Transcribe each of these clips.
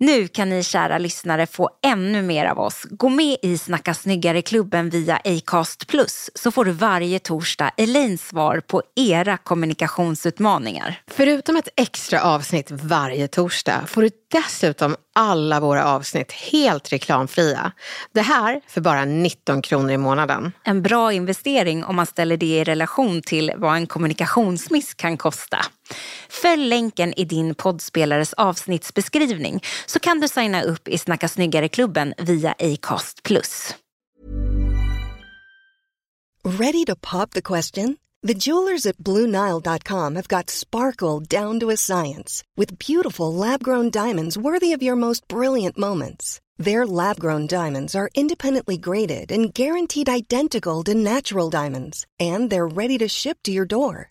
Nu kan ni kära lyssnare få ännu mer av oss. Gå med i Snacka snyggare-klubben via Acast Plus så får du varje torsdag Elins svar på era kommunikationsutmaningar. Förutom ett extra avsnitt varje torsdag får du dessutom alla våra avsnitt helt reklamfria. Det här för bara 19 kronor i månaden. En bra investering om man ställer det i relation till vad en kommunikationsmiss kan kosta. Följ länken i din poddspelares avsnittsbeskrivning så kan du signa upp i Snacka snyggare-klubben via Acast+. Ready to pop the question? The jewelers at BlueNile.com have got sparkle down to a science with beautiful lab-grown diamonds worthy of your most brilliant moments. Their lab-grown diamonds are independently graded and guaranteed identical to natural diamonds, and they're ready to ship to your door.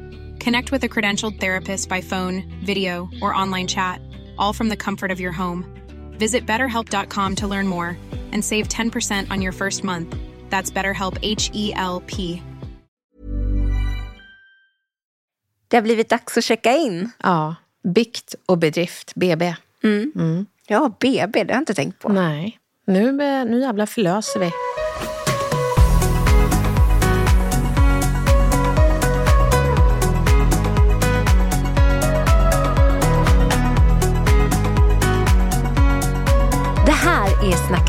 Connect with a credentialed therapist by phone, video, or online chat, all from the comfort of your home. Visit betterhelp.com to learn more and save 10% on your first month. That's BetterHelp H E L P. Det har blivit dags att checka in. Ja, bikt och bedrift, BB. Ja, BB, det har jag inte tänkt på. Nej, nu, nu jävlar förlöser vi.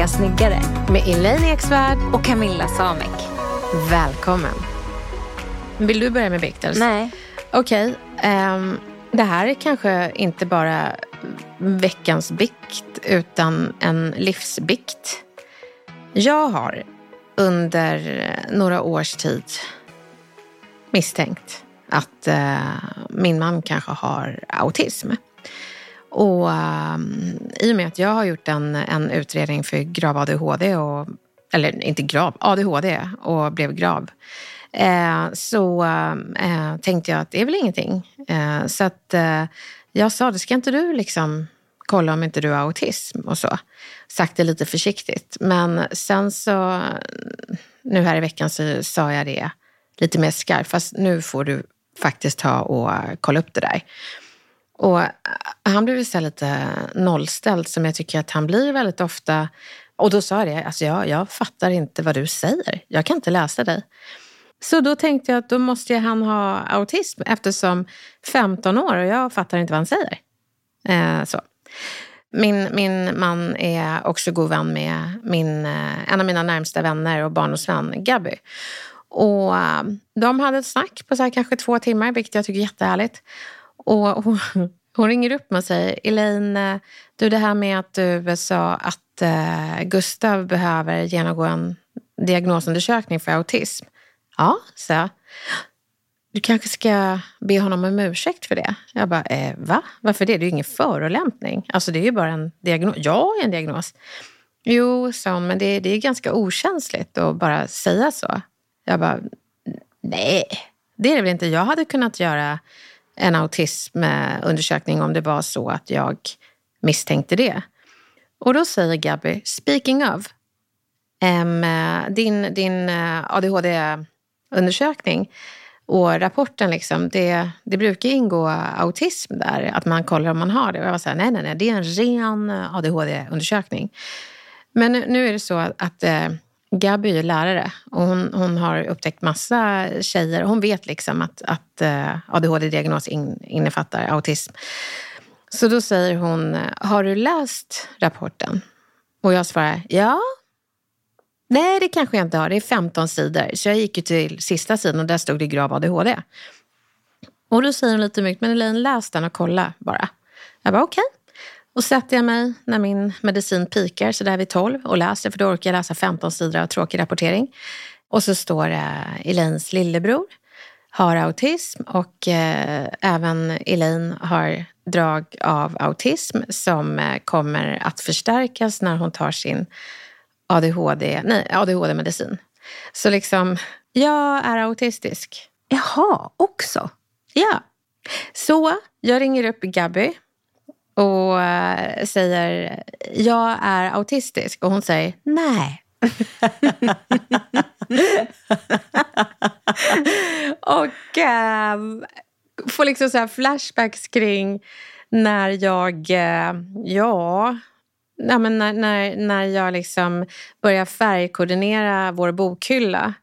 Snacka snyggare Med Elaine Eksvärd, och Camilla Samek. välkommen. Vill du börja med bikt? eller? Nej. Okej, ehm, det här är kanske inte bara veckans bikt utan en livsbikt. Jag har under några års tid misstänkt att eh, min man kanske har autism. Och um, i och med att jag har gjort en, en utredning för grav ADHD, och, eller inte grav, ADHD och blev grav, eh, så eh, tänkte jag att det är väl ingenting. Eh, så att eh, jag sa, det ska inte du liksom kolla om inte du har autism och så. Sagt det lite försiktigt. Men sen så, nu här i veckan så sa jag det lite mer skarpt. Fast nu får du faktiskt ta och kolla upp det där. Och eh, han blev istället lite nollställd som jag tycker att han blir väldigt ofta. Och då sa jag det, alltså jag, jag fattar inte vad du säger. Jag kan inte läsa dig. Så då tänkte jag att då måste han ha autism eftersom 15 år och jag fattar inte vad han säger. Eh, så. Min, min man är också god vän med min, eh, en av mina närmsta vänner och barndomsvän Gabby. Och eh, de hade ett snack på så här kanske två timmar, vilket jag tycker är jättehärligt. Och hon, hon ringer upp mig och säger, Elaine, du det här med att du sa att eh, Gustav behöver genomgå en diagnosundersökning för autism. Ja, sa jag. Du kanske ska be honom om ursäkt för det? Jag bara, eh, va? Varför det? Det är ju ingen förolämpning. Alltså det är ju bara en diagnos. Jag är en diagnos. Jo, sa hon, men det, det är ganska okänsligt att bara säga så. Jag bara, nej, det är det väl inte. Jag hade kunnat göra en autismundersökning om det var så att jag misstänkte det. Och då säger Gabby, speaking of, um, din, din eh, ADHD-undersökning och rapporten, liksom, det, det brukar ingå autism där, att man kollar om man har det. Och jag var så här, nej, nej, nej, det är en ren ADHD-undersökning. Men nu, nu är det så att, att Gabby är lärare och hon, hon har upptäckt massa tjejer. Hon vet liksom att, att eh, ADHD-diagnos in, innefattar autism. Så då säger hon, har du läst rapporten? Och jag svarar, ja. Nej, det kanske jag inte har. Det är 15 sidor. Så jag gick ju till sista sidan och där stod det grav ADHD. Och då säger hon lite mycket, men Elaine läs den och kolla bara. Jag bara okej. Och sätter jag mig när min medicin pikar så där vid 12 och läser, för då orkar jag läsa 15 sidor av tråkig rapportering. Och så står det Elaines lillebror har autism och eh, även Elaine har drag av autism som eh, kommer att förstärkas när hon tar sin ADHD, nej, ADHD-medicin. Så liksom, jag är autistisk. Jaha, också? Ja. Så jag ringer upp Gabby och eh, säger jag är autistisk och hon säger nej. och äh, får liksom så flashbacks kring när jag, äh, ja, ja men när, när, när jag liksom börjar färgkoordinera vår bokhylla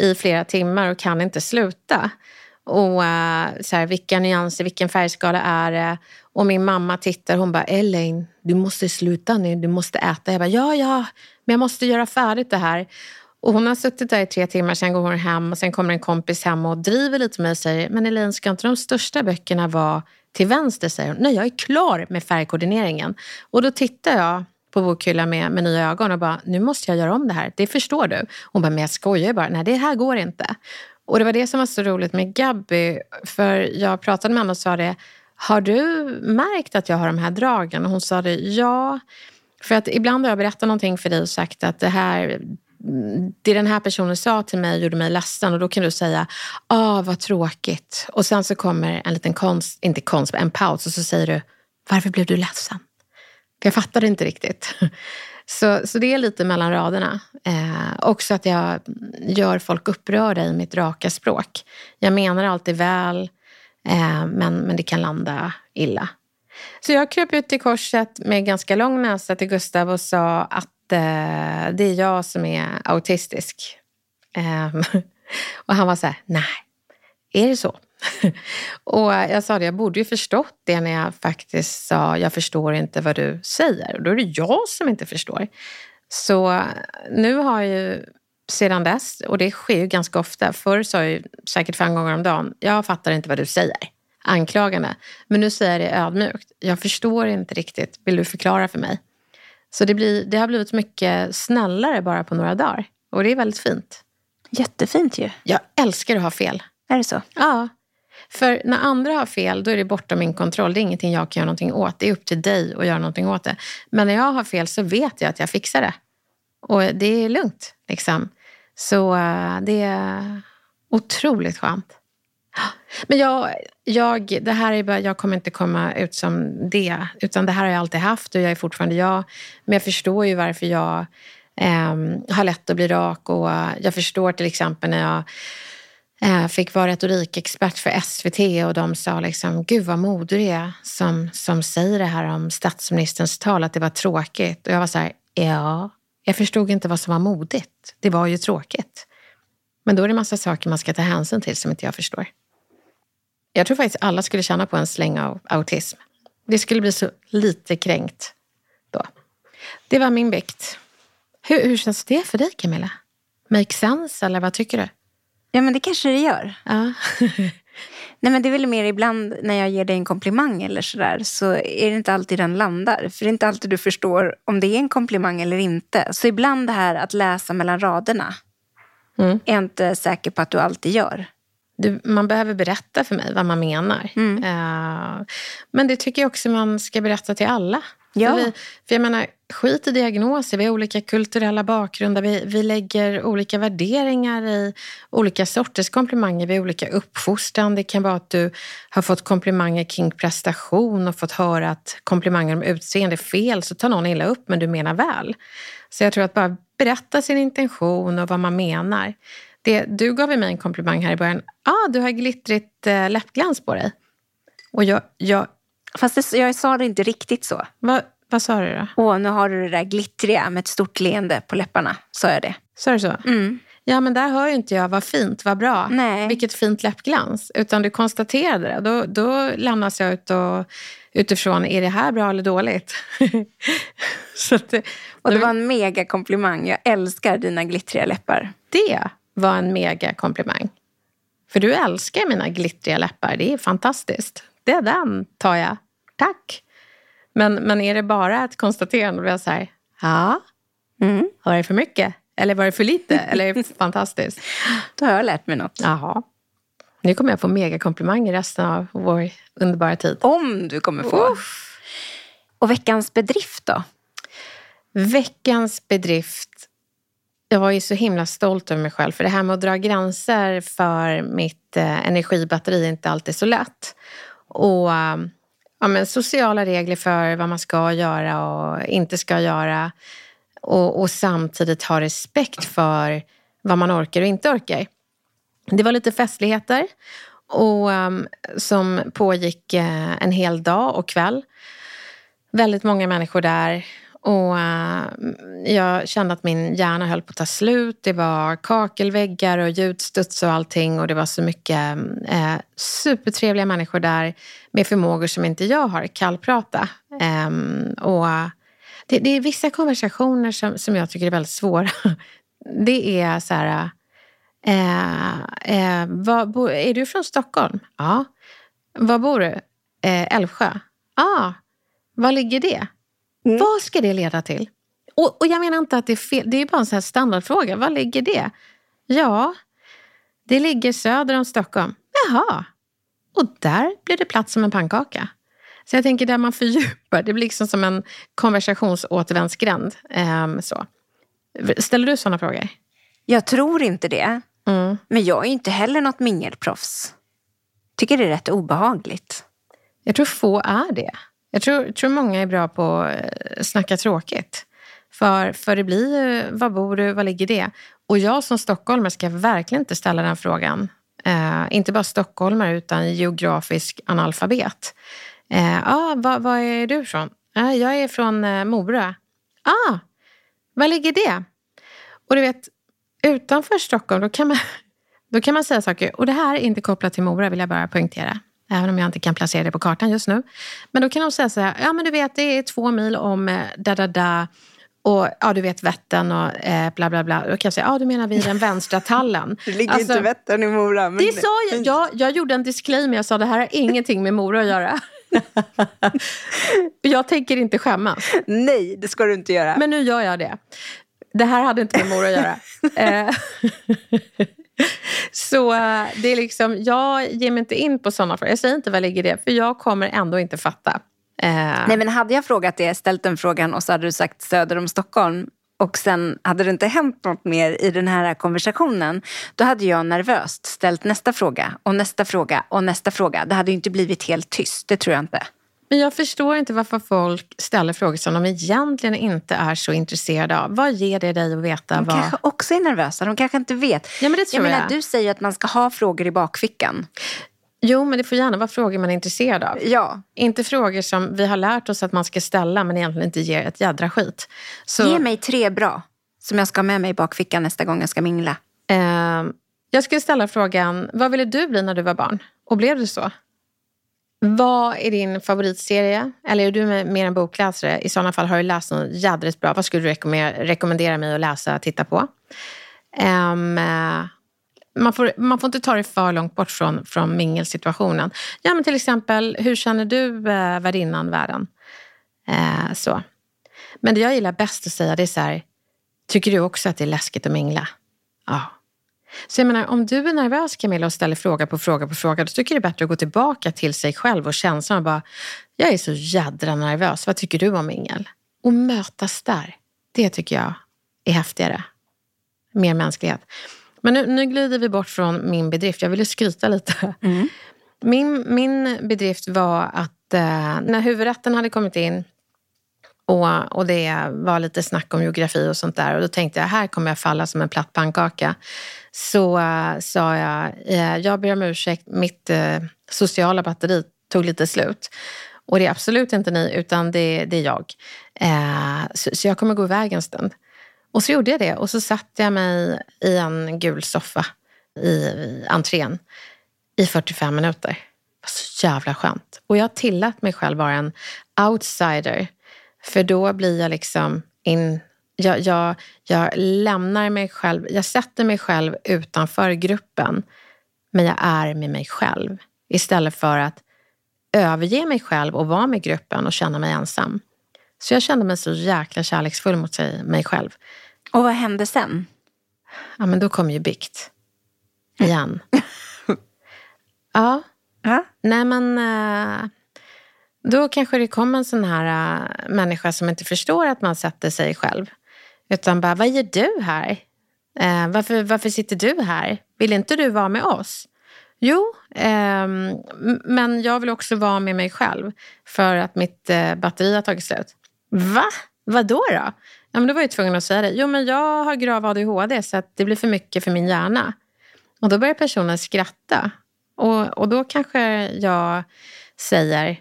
i flera timmar och kan inte sluta. Och eh, så här, vilka nyanser, vilken färgskala är det? Och min mamma tittar hon bara, Elaine, du måste sluta nu, du måste äta. Jag bara, ja, ja, men jag måste göra färdigt det här. Och hon har suttit där i tre timmar, sen går hon hem och sen kommer en kompis hem och driver lite med mig och säger, men Elaine, ska inte de största böckerna vara till vänster? säger hon. Nej, jag är klar med färgkoordineringen. Och då tittar jag på bokhyllan med, med nya ögon och bara, nu måste jag göra om det här. Det förstår du. Hon bara, men jag skojar bara. Nej, det här går inte. Och det var det som var så roligt med Gabby. För jag pratade med henne och sa det, har du märkt att jag har de här dragen? Och hon sa det, ja. För att ibland har jag berättat någonting för dig och sagt att det här det den här personen sa till mig gjorde mig ledsen och då kan du säga ah vad tråkigt. Och sen så kommer en liten konst, inte konst, en paus och så säger du varför blev du ledsen? För jag fattade inte riktigt. Så, så det är lite mellan raderna. Eh, också att jag gör folk upprörda i mitt raka språk. Jag menar alltid väl, eh, men, men det kan landa illa. Så jag kröp ut i korset med ganska lång näsa till Gustav och sa att eh, det är jag som är autistisk. Eh, och han var så här, nej, är det så? och jag sa det, jag borde ju förstått det när jag faktiskt sa, jag förstår inte vad du säger. Och då är det jag som inte förstår. Så nu har ju sedan dess, och det sker ju ganska ofta, förr sa jag säkert fem gånger om dagen, jag fattar inte vad du säger. Anklagande. Men nu säger jag det ödmjukt, jag förstår inte riktigt, vill du förklara för mig? Så det, blir, det har blivit mycket snällare bara på några dagar. Och det är väldigt fint. Jättefint ju. Jag älskar att ha fel. Är det så? Ja. För när andra har fel, då är det bortom min kontroll. Det är ingenting jag kan göra någonting åt. Det är upp till dig att göra någonting åt det. Men när jag har fel så vet jag att jag fixar det. Och det är lugnt. Liksom. Så eh, det är otroligt skönt. Men jag, jag, det här är bara, jag kommer inte komma ut som det. Utan det här har jag alltid haft och jag är fortfarande jag. Men jag förstår ju varför jag eh, har lätt att bli rak. Och jag förstår till exempel när jag Eh, fick vara retorikexpert för SVT och de sa liksom, gud vad modig du är som, som säger det här om statsministerns tal, att det var tråkigt. Och jag var så här, ja, jag förstod inte vad som var modigt. Det var ju tråkigt. Men då är det massa saker man ska ta hänsyn till som inte jag förstår. Jag tror faktiskt alla skulle känna på en släng av autism. Det skulle bli så lite kränkt då. Det var min bikt. Hur, hur känns det för dig Camilla? Make sense eller vad tycker du? Ja, men det kanske det gör. Ja. Nej, men det är väl mer ibland när jag ger dig en komplimang eller sådär så är det inte alltid den landar. För det är inte alltid du förstår om det är en komplimang eller inte. Så ibland det här att läsa mellan raderna mm. är jag inte säker på att du alltid gör. Du, man behöver berätta för mig vad man menar. Mm. Uh, men det tycker jag också man ska berätta till alla. Ja. För, vi, för jag menar, skit i diagnoser. Vi har olika kulturella bakgrunder. Vi, vi lägger olika värderingar i olika sorters komplimanger. Vi har olika uppfostran. Det kan vara att du har fått komplimanger kring prestation och fått höra att komplimanger om utseende är fel. Så tar någon illa upp, men du menar väl. Så jag tror att bara berätta sin intention och vad man menar. Det, du gav mig en komplimang här i början. ah, du har glittrigt eh, läppglans på dig. Och jag, jag Fast det, jag sa det inte riktigt så. Va, vad sa du då? Åh, nu har du det där glittriga med ett stort leende på läpparna. Sa jag det? Sa du så? Mm. Ja, men där hör ju inte jag vad fint, vad bra. Nej. Vilket fint läppglans. Utan du konstaterade det. Då, då lämnas jag ut och, utifrån, är det här bra eller dåligt? så det, och det var en mega komplimang. Jag älskar dina glittriga läppar. Det var en mega komplimang. För du älskar mina glittriga läppar. Det är fantastiskt det är den tar jag. Tack. Men, men är det bara ett konstaterande och jag säger ja, mm. var det för mycket? Eller var det för lite? Eller är det fantastiskt? Då har jag lärt mig något. Jaha. Nu kommer jag få megakomplimanger resten av vår underbara tid. Om du kommer få. Uff. Och veckans bedrift då? Veckans bedrift. Jag var ju så himla stolt över mig själv. För det här med att dra gränser för mitt eh, energibatteri är inte alltid så lätt. Och um, ja, men sociala regler för vad man ska göra och inte ska göra. Och, och samtidigt ha respekt för vad man orkar och inte orkar. Det var lite festligheter och, um, som pågick uh, en hel dag och kväll. Väldigt många människor där. Och uh, Jag kände att min hjärna höll på att ta slut. Det var kakelväggar och ljudstuds och allting. Och det var så mycket uh, supertrevliga människor där med förmågor som inte jag har. Kallprata. Um, och det, det, är vissa konversationer som, som jag tycker är väldigt svåra. Det är så här Uh, eh, eh var, är du från Stockholm? Ja. Var bor du? Älvsjö? Ja. Ah, var ligger det? Mm. Vad ska det leda till? Och, och, jag menar inte att det är fel. Det är bara en sån standardfråga. Var ligger det? Ja, det ligger söder om Stockholm. Jaha. Och där blir det plats som en pannkaka. Så jag tänker där man fördjupar, det blir liksom som en konversationsåtervändsgränd. Eh, så. Ställer du sådana frågor? Jag tror inte det. Mm. Men jag är inte heller något mingelproffs. Tycker det är rätt obehagligt. Jag tror få är det. Jag tror, tror många är bra på att eh, snacka tråkigt. För, för det blir ju, var bor du, var ligger det? Och jag som stockholmare ska verkligen inte ställa den frågan. Eh, inte bara stockholmare utan geografisk analfabet. Eh, ah, vad, vad är du ifrån? Eh, jag är från eh, Mora. Ah, var ligger det? Och du vet, utanför Stockholm då kan, man, då kan man säga saker. Och det här är inte kopplat till Mora vill jag bara poängtera. Även om jag inte kan placera det på kartan just nu. Men då kan de säga så här, ja men du vet det är två mil om eh, da da da. Och ja, du vet Vättern och eh, bla bla bla. Då kan jag säga, ja du menar vid den vänstra tallen. det ligger alltså, inte Vättern i Mora. Men... Det sa jag, jag. Jag gjorde en disclaimer, jag sa det här har ingenting med Mora att göra. jag tänker inte skämmas. Nej, det ska du inte göra. Men nu gör jag det. Det här hade inte med mor att göra. Så eh, det är liksom, jag ger mig inte in på sådana frågor. Jag säger inte vad ligger det, för jag kommer ändå inte fatta. Eh. Nej men hade jag frågat det, ställt den frågan och så hade du sagt söder om Stockholm och sen hade det inte hänt något mer i den här konversationen, då hade jag nervöst ställt nästa fråga och nästa fråga och nästa fråga. Det hade ju inte blivit helt tyst, det tror jag inte. Men jag förstår inte varför folk ställer frågor som de egentligen inte är så intresserade av. Vad ger det dig att veta? De vad... kanske också är nervösa. De kanske inte vet. Ja, men det tror jag. jag. Menar, du säger att man ska ha frågor i bakfickan. Jo, men det får gärna vara frågor man är intresserad av. Ja. Inte frågor som vi har lärt oss att man ska ställa men egentligen inte ger ett jädra skit. Så... Ge mig tre bra som jag ska ha med mig i bakfickan nästa gång jag ska mingla. Uh, jag skulle ställa frågan, vad ville du bli när du var barn? Och blev du så? Vad är din favoritserie? Eller är du mer en bokläsare? I sådana fall har du läst något jädrigt bra. Vad skulle du rekommendera mig att läsa och titta på? Um, man, får, man får inte ta det för långt bort från, från mingelsituationen. Ja, men till exempel, hur känner du uh, värdinnan världen? Uh, så. Men det jag gillar bäst att säga det är så här, tycker du också att det är läskigt att mingla? Ja. Så jag menar, om du är nervös Camilla och ställer fråga på fråga på fråga, då tycker jag det är bättre att gå tillbaka till sig själv och känslan och bara, jag är så jädra nervös, vad tycker du om mingel? Och mötas där, det tycker jag är häftigare. Mer mänsklighet. Men nu, nu glider vi bort från min bedrift. Jag ville skryta lite. Mm. Min, min bedrift var att eh, när huvudrätten hade kommit in och, och det var lite snack om geografi och sånt där. Och då tänkte jag, här kommer jag falla som en platt pannkaka. Så uh, sa jag, uh, jag ber om ursäkt, mitt uh, sociala batteri tog lite slut. Och det är absolut inte ni, utan det, det är jag. Så, så, jag kommer gå iväg en stund. Och så gjorde jag det. Och så satte jag mig i en gul soffa i, i entrén i 45 minuter. Det var så jävla skönt. Och jag tillät mig själv vara en outsider för då blir jag liksom in... Jag, jag, jag lämnar mig själv, jag sätter mig själv utanför gruppen. Men jag är med mig själv. Istället för att överge mig själv och vara med gruppen och känna mig ensam. Så jag kände mig så jäkla kärleksfull mot mig själv. Och vad hände sen? Ja, men då kom ju bikt. Igen. Ja. Ja. Nej, men eh, då kanske det kommer en sån här äh, människa som inte förstår att man sätter sig själv. Utan bara, vad gör du här? Eh, varför, varför sitter du här? Vill inte du vara med oss? Jo, ehm, men jag vill också vara med mig själv för att mitt eh, batteri har tagit slut. Va? Vad då då? Ja, men då var jag tvungen att säga det. Jo, men jag har grav ADHD så att det blir för mycket för min hjärna. Och då börjar personen skratta. Och, och då kanske jag säger,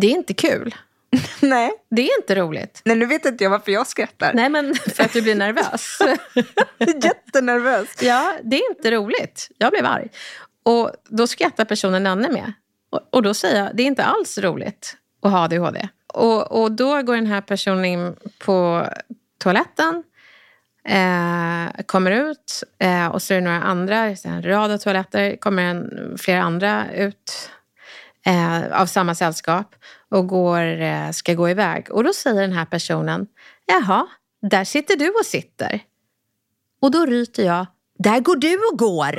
det är inte kul. Nej. Det är inte roligt. Nej, nu vet inte jag varför jag skrattar. Nej, men för att du blir nervös. Jättenervös. ja, det är inte roligt. Jag blev arg. Och då skrattar personen ännu mer. Och, och då säger jag, det är inte alls roligt att ha ADHD. Och, och då går den här personen in på toaletten, eh, kommer ut eh, och så är det några andra, en rad av toaletter, kommer en, flera andra ut eh, av samma sällskap och går, eh, ska gå iväg. Och då säger den här personen, jaha, där sitter du och sitter. Och då ryter jag, där går du och går.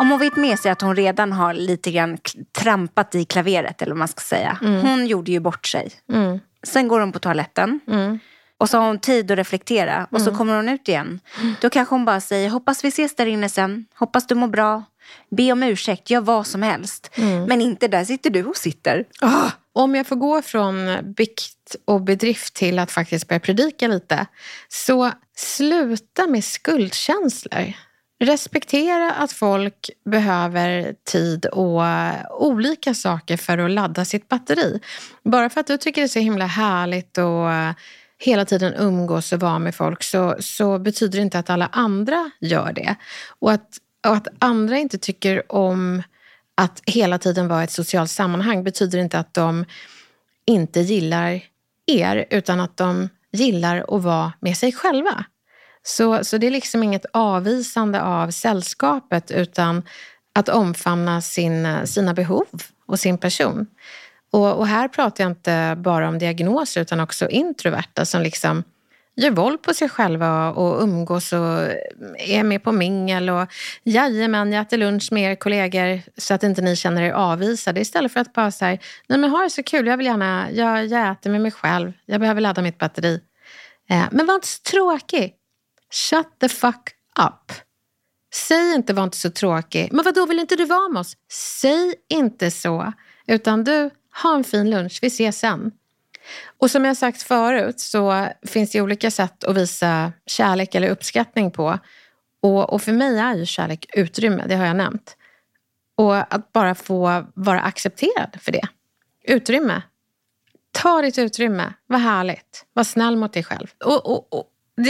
Om hon vet med sig att hon redan har lite grann trampat i klaveret, eller vad man ska säga. Hon gjorde ju bort sig. Mm. Sen går hon på toaletten. Mm. Och så har hon tid att reflektera. Och så kommer hon ut igen. Då kanske hon bara säger, hoppas vi ses där inne sen. Hoppas du mår bra. Be om ursäkt, gör vad som helst. Men inte där sitter du och sitter. Ah, om jag får gå från bikt och bedrift till att faktiskt börja predika lite. Så sluta med skuldkänslor. Respektera att folk behöver tid och olika saker för att ladda sitt batteri. Bara för att du tycker det är så himla härligt och hela tiden umgås och vara med folk så, så betyder det inte att alla andra gör det. Och att, och att andra inte tycker om att hela tiden vara i ett socialt sammanhang betyder inte att de inte gillar er utan att de gillar att vara med sig själva. Så, så det är liksom inget avvisande av sällskapet utan att omfamna sin, sina behov och sin person. Och, och här pratar jag inte bara om diagnoser utan också introverta som liksom gör våld på sig själva och umgås och är med på mingel och jajamän, jag äter lunch med er kollegor så att inte ni känner er avvisade istället för att bara säga nej men ha det så kul, jag vill gärna, jag, jag äter med mig själv, jag behöver ladda mitt batteri. Eh, men var inte så tråkig. Shut the fuck up. Säg inte var inte så tråkig. Men vad då vill inte du vara med oss? Säg inte så. Utan du, ha en fin lunch, vi ses sen. Och som jag sagt förut så finns det olika sätt att visa kärlek eller uppskattning på. Och, och för mig är ju kärlek utrymme, det har jag nämnt. Och att bara få vara accepterad för det. Utrymme. Ta ditt utrymme, vad härligt. Var snäll mot dig själv. Och, och, och,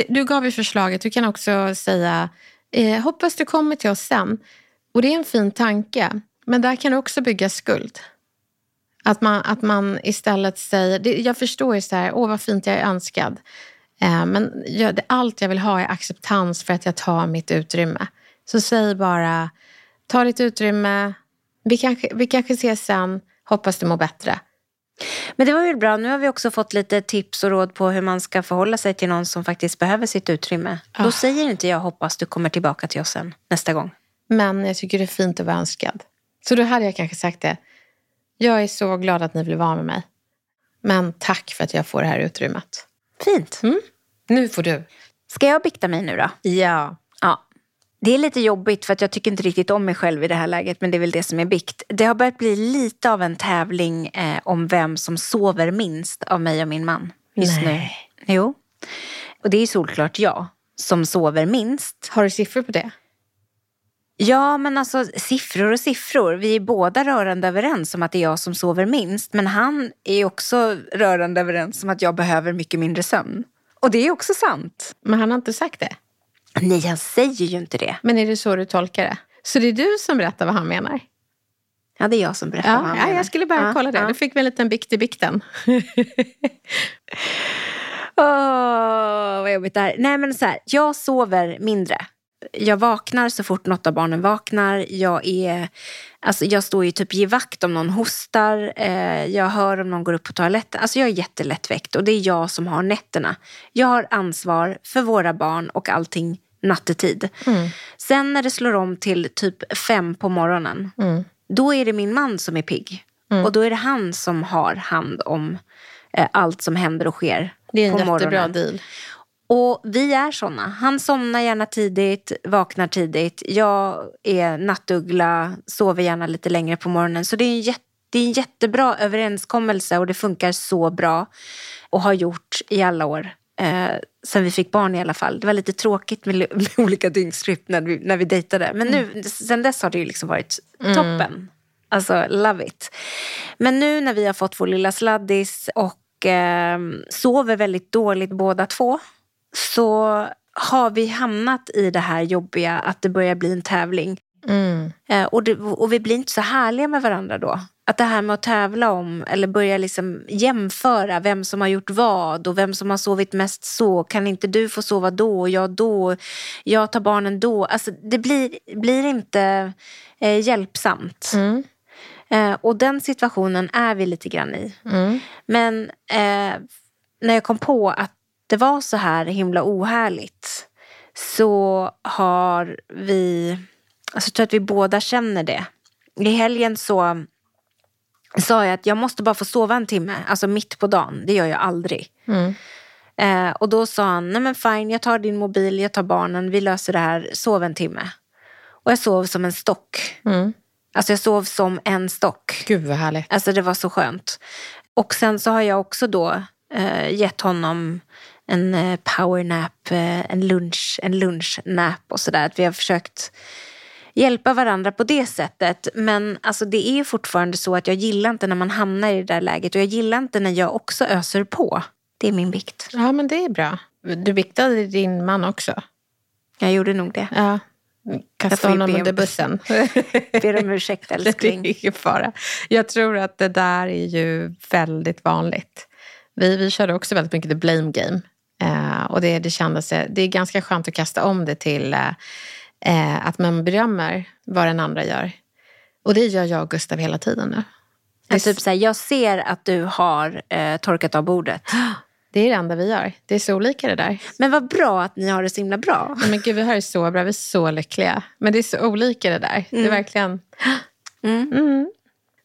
du gav ju förslaget, du kan också säga eh, hoppas du kommer till oss sen. Och det är en fin tanke, men där kan du också bygga skuld. Att man, att man istället säger, det, jag förstår ju så här, åh vad fint jag är önskad. Eh, men jag, det, allt jag vill ha är acceptans för att jag tar mitt utrymme. Så säg bara, ta ditt utrymme, vi kanske, vi kanske ses sen, hoppas du mår bättre. Men det var väl bra. Nu har vi också fått lite tips och råd på hur man ska förhålla sig till någon som faktiskt behöver sitt utrymme. Ah. Då säger inte jag hoppas du kommer tillbaka till oss sen nästa gång. Men jag tycker det är fint att vara önskad. Så då hade jag kanske sagt det. Jag är så glad att ni vill vara med mig. Men tack för att jag får det här utrymmet. Fint. Nu får du. Ska jag bikta mig nu då? Ja. Ja. Det är lite jobbigt för att jag tycker inte riktigt om mig själv i det här läget men det är väl det som är bikt. Det har börjat bli lite av en tävling eh, om vem som sover minst av mig och min man just Nej. nu. Jo. Och det är solklart jag som sover minst. Har du siffror på det? Ja, men alltså siffror och siffror. Vi är båda rörande överens om att det är jag som sover minst. Men han är också rörande överens om att jag behöver mycket mindre sömn. Och det är också sant. Men han har inte sagt det. Nej, han säger ju inte det. Men är det så du tolkar det? Så det är du som berättar vad han menar? Ja, det är jag som berättar vad Ja, han ja menar. jag skulle bara Ja, kolla det. ja. Du fick väl en liten bikt i bikten. Åh, vad jobbigt det här. Nej, men så här, jag sover mindre. Jag vaknar så fort något av barnen vaknar. Jag, är, alltså jag står ju typ i vakt om någon hostar. Eh, jag hör om någon går upp på toaletten. Alltså jag är jättelättväckt och det är jag som har nätterna. Jag har ansvar för våra barn och allting nattetid. Sen när det slår om till typ fem på morgonen, Mm. då är det min man som är pigg. Och då är det han som har hand om eh, allt som händer och sker Det är en på jättebra morgonen. deal. Och vi är såna. Han somnar gärna tidigt, vaknar tidigt. Jag är nattuggla, sover gärna lite längre på morgonen. Så det är en, jätte, det är en jättebra överenskommelse och det funkar så bra. Och har gjort i alla år. Eh, sen vi fick barn i alla fall. Det var lite tråkigt med, med olika dygnsrytm när vi, när vi dejtade. Men nu, sen dess har det ju liksom varit toppen. Alltså, love it. Men nu när vi har fått vår lilla sladdis och eh, sover väldigt dåligt båda två så har vi hamnat i det här jobbiga att det börjar bli en tävling. Mm. Eh, och, det, och vi blir inte så härliga med varandra då. Att det här med att tävla om eller börja liksom jämföra vem som har gjort vad och vem som har sovit mest så. Kan inte du få sova då och jag då? Jag tar barnen då. Alltså det blir, blir inte eh, hjälpsamt. Mm. Eh, och den situationen är vi lite grann i. Mm. Men eh, när jag kom på att det var så här himla ohärligt så har vi, alltså jag tror att vi båda känner det. I helgen så sa jag att jag måste bara få sova en timme, alltså mitt på dagen. Det gör jag aldrig. Mm. Eh, och då sa han, nej men fine, jag tar din mobil, jag tar barnen, vi löser det här, sov en timme. Och jag sov som en stock. Mm. Alltså jag sov som en stock. Gud vad härligt. Alltså det var så skönt. Och sen så har jag också då eh, gett honom en eh, powernap, eh, en lunch, en lunchnap och sådär. Att vi har försökt hjälpa varandra på det sättet. Men alltså det är fortfarande så att jag gillar inte när man hamnar i det där läget. Och jag gillar inte när jag också öser på. Det är min vikt. Ja, men det är bra. Du viktade din man också. Jag gjorde nog det. Ja. Kasta honom under bussen. Ber om ursäkt Det älskling. är ingen fara. Jag tror att det där är ju väldigt vanligt. Vi, vi körde också väldigt mycket the blame game. Eh, och det, det, kändes, det är ganska skönt att kasta om det till eh, eh, att man berömmer vad den andra gör. Och det gör jag och Gustav hela tiden nu. Det är, Alltså, typ så här, jag ser att du har eh, torkat av bordet. det är det enda vi gör. Det är så olika det där. Men vad bra att ni har det så himla bra. Nej, men gud, vi har det så bra. Vi är så lyckliga. Men det är så olika det där. Det är verkligen... Mm. Mm.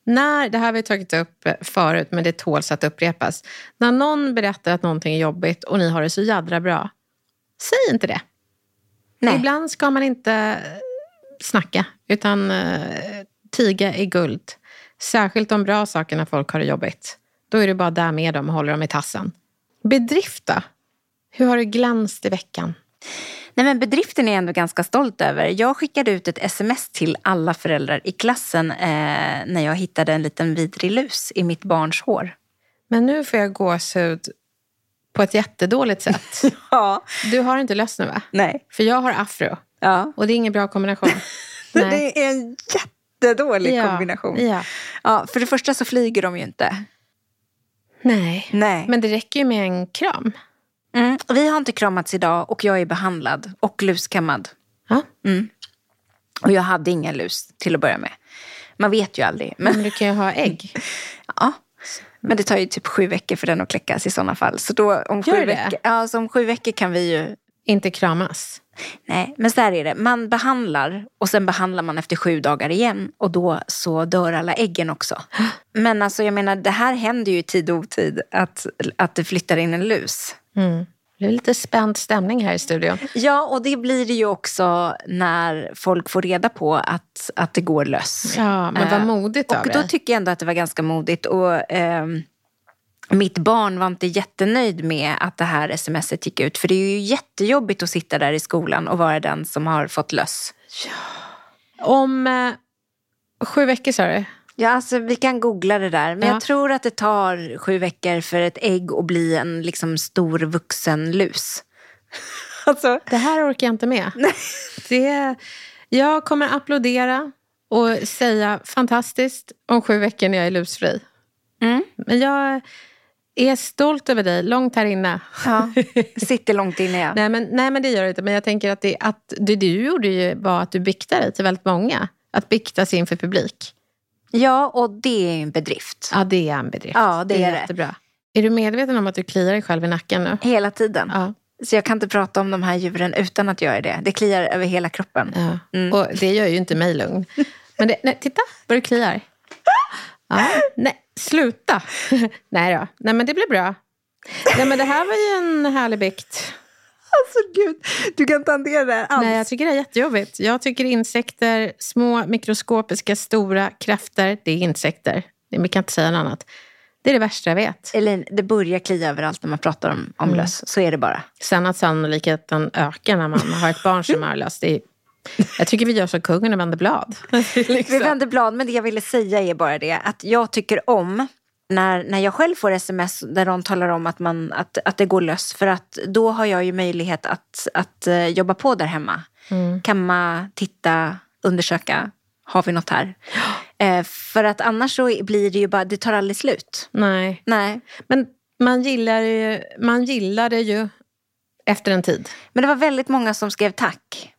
När, det här har vi tagit upp förut, men det tåls att upprepas. När någon berättar att någonting är jobbigt och ni har det så jädra bra, säg inte det. Nej. Ibland ska man inte snacka, utan uh, tiga är guld. Särskilt de bra sakerna folk har det jobbigt. Då är du bara där med dem och håller dem i tassen. Bedrift då? Hur har det glänst i veckan? Nej, men bedriften är jag ändå ganska stolt över. Jag skickade ut ett sms till alla föräldrar i klassen eh, när jag hittade en liten vidrig lus i mitt barns hår. Men nu får jag gåshud på ett jättedåligt sätt. Ja. Du har inte löst nu va? Nej. För jag har afro Ja. och det är ingen bra kombination. Nej. Det är en jättedålig Ja, kombination. Ja. Ja, för det första så flyger de ju inte. Nej. Nej. Men det räcker ju med en kram. Mm. Vi har inte kramats idag och jag är behandlad och luskammad. Ja. Och jag hade ingen lus till att börja med. Man vet ju aldrig. Men, Men du kan ju ha ägg. ja. men det tar ju typ sju veckor för den att kläckas i sådana fall. Så då om sju, veckor, ja, så om sju veckor kan vi ju Inte kramas. Nej, men så här är det. Man behandlar och sen behandlar man efter sju dagar igen och då så dör alla äggen också. Men alltså jag menar, det här händer ju i tid och otid att, att det flyttar in en lus. Mm. Det är lite spänd stämning här i studion. Ja, och det blir det ju också när folk får reda på att, att det går lös. Ja, men vad Eh, modigt av Och då tycker jag ändå att det var ganska modigt. Och, ehm, mitt barn var inte jättenöjd med att det här smset gick ut. För det är ju jättejobbigt att sitta där i skolan och vara den som har fått löss. Om eh, sju veckor sa du? Ja, alltså vi kan googla det där. Men Ja. jag tror att det tar sju veckor för ett ägg att bli en liksom stor vuxen lus. alltså, Det här orkar jag inte med. Det, jag kommer applådera och säga fantastiskt om sju veckor när jag är lusfri. mm, Men jag är stolt över dig, långt här inne. ja, sitter långt inne. Ja. Nej men, nej, men det gör det inte. Men jag tänker att det, att det du gjorde ju var att du biktade dig till väldigt många. Att biktas inför publik. Ja, och det är en bedrift. Ja, det är en bedrift. Ja, det är det. jättebra. Är du medveten om att du kliar dig själv i nacken nu? Hela tiden. Ja. Så jag kan inte prata om de här djuren utan att göra det. Det kliar över hela kroppen. Ja. Mm. Och det gör ju inte mig lugn. Men det, nej, titta vad det kliar. Ja, nej, sluta. nej då. Nej men det blir bra. Nej men det här var ju en härlig bikt. Alltså gud, du kan inte hantera det här alls. Nej, jag tycker det är jättejobbigt. Jag tycker insekter, små mikroskopiska, stora krafter, det är insekter. Vi kan inte säga något annat. Det är det värsta jag vet. Elin, det börjar klia överallt när man pratar om, om löss. Så är det bara. Sen att sannolikheten ökar när man har ett barn som är. Det är, jag tycker vi gör som kungen och vänder blad. Vi vänder blad, men det jag ville säga är bara det att jag tycker om när, när jag själv får sms där de talar om att, man, att, att det går löss. För att då har jag ju möjlighet att, att eh, jobba på där hemma. Kamma, titta, undersöka. Har vi något här? Eh, för att annars så blir det ju bara, det tar aldrig slut. Nej. Nej. Men man gillar, ju, man gillar det ju efter en tid. Men det var väldigt många som skrev tack.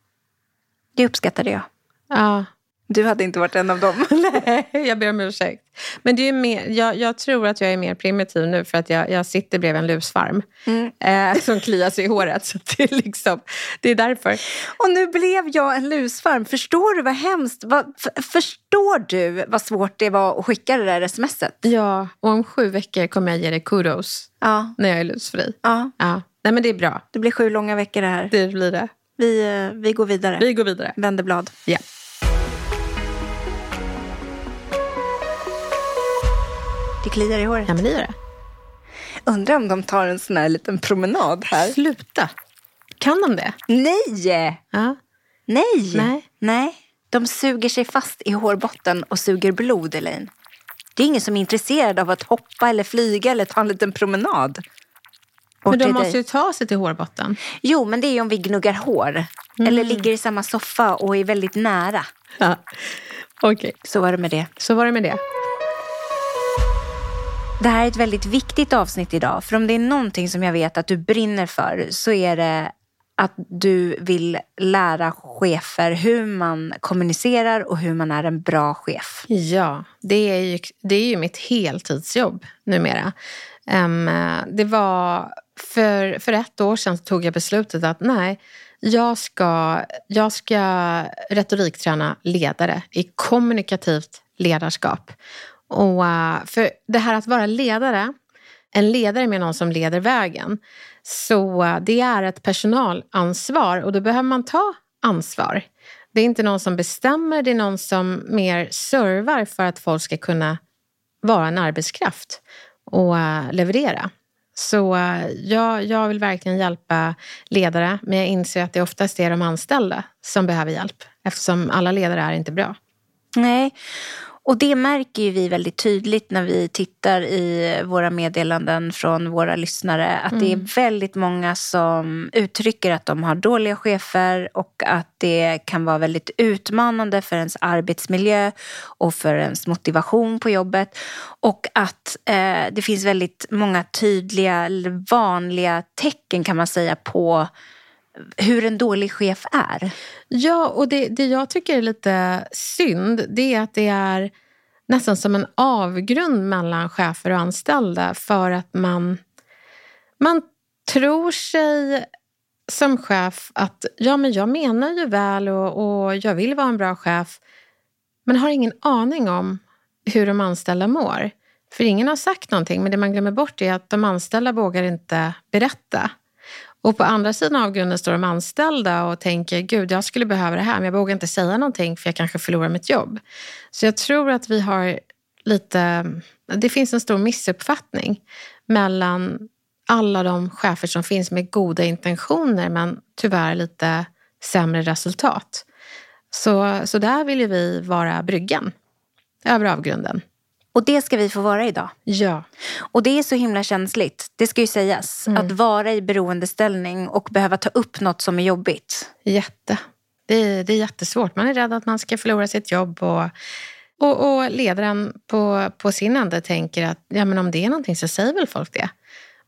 Det uppskattade jag. Ja. Du hade inte varit en av dem. Nej, jag ber om ursäkt. Men det är mer, jag, jag tror att jag är mer primitiv nu för att jag, jag sitter bredvid en lusfarm eh, som kliar sig i håret. Så det, är liksom, det är därför. Och nu blev jag en lusfarm. Förstår du vad hemskt? Vad, förstår du vad svårt det var att skicka det där smset? Ja, och om sju veckor kommer jag ge dig kudos Ja. när jag är lusfri. ja. Ja. Nej, men det är bra. Det blir sju långa veckor det här. Det blir det. Vi, eh, vi går vidare. Vi går vidare. Vänder blad. Ja. Det kliar i håret. ja, men det gör det. Undrar om de tar en sån här liten promenad här. Sluta. Kan de det? Nej! Ja. Nej! Nej. Nej. De suger sig fast i hårbotten och suger blod, Elaine. Det är ingen som är intresserad av att hoppa eller flyga eller ta en liten promenad. Bort Men de måste dig. ju ta sig till hårbotten. Jo, men det är ju om vi gnuggar hår. Eller ligger i samma soffa och är väldigt nära. Ja. Okej, Så var det med det. så var det med det. Det här är ett väldigt viktigt avsnitt idag. För om det är någonting som jag vet att du brinner för så är det att du vill lära chefer hur man kommunicerar och hur man är en bra chef. Ja, det är ju, det är ju mitt heltidsjobb numera. Um, det var för, för ett år sedan så tog jag beslutet att nej, jag ska, jag ska retorikträna ledare i kommunikativt ledarskap. Och eh, för det här att vara ledare, en ledare med någon som leder vägen, så eh, det är ett personalansvar och då behöver man ta ansvar. Det är inte någon som bestämmer, det är någon som mer servar för att folk ska kunna vara en arbetskraft och eh, leverera. Så jag, jag vill verkligen hjälpa ledare, men jag inser att det oftast är de anställda som behöver hjälp eftersom alla ledare är inte bra. Nej, och det märker ju vi väldigt tydligt när vi tittar i våra meddelanden från våra lyssnare. Att det är väldigt många som uttrycker att de har dåliga chefer och att det kan vara väldigt utmanande för ens arbetsmiljö och för ens motivation på jobbet. Och att eh, det finns väldigt många tydliga, vanliga tecken kan man säga på hur en dålig chef är. Ja, och det, det jag tycker är lite synd det är att det är nästan som en avgrund mellan chefer och anställda för att man, man tror sig som chef att ja, men jag menar ju väl och, och jag vill vara en bra chef men har ingen aning om hur de anställda mår. För ingen har sagt någonting, men det man glömmer bort är att de anställda vågar inte berätta. Och på andra sidan av grunden står de anställda och tänker gud, jag skulle behöva det här, men jag vågar inte säga någonting för jag kanske förlorar mitt jobb. Så jag tror att vi har lite, det finns en stor missuppfattning mellan alla de chefer som finns med goda intentioner men tyvärr lite sämre resultat. Så, så där vill ju vi vara bryggan över avgrunden. Och det ska vi få vara idag. Ja. Och det är så himla känsligt, det ska ju sägas. Att vara i beroendeställning och behöva ta upp något som är jobbigt. Jätte. Det är, det är jättesvårt. Man är rädd att man ska förlora sitt jobb. Och, och, och ledaren på, på sin ände tänker att ja, men om det är någonting så säger väl folk det.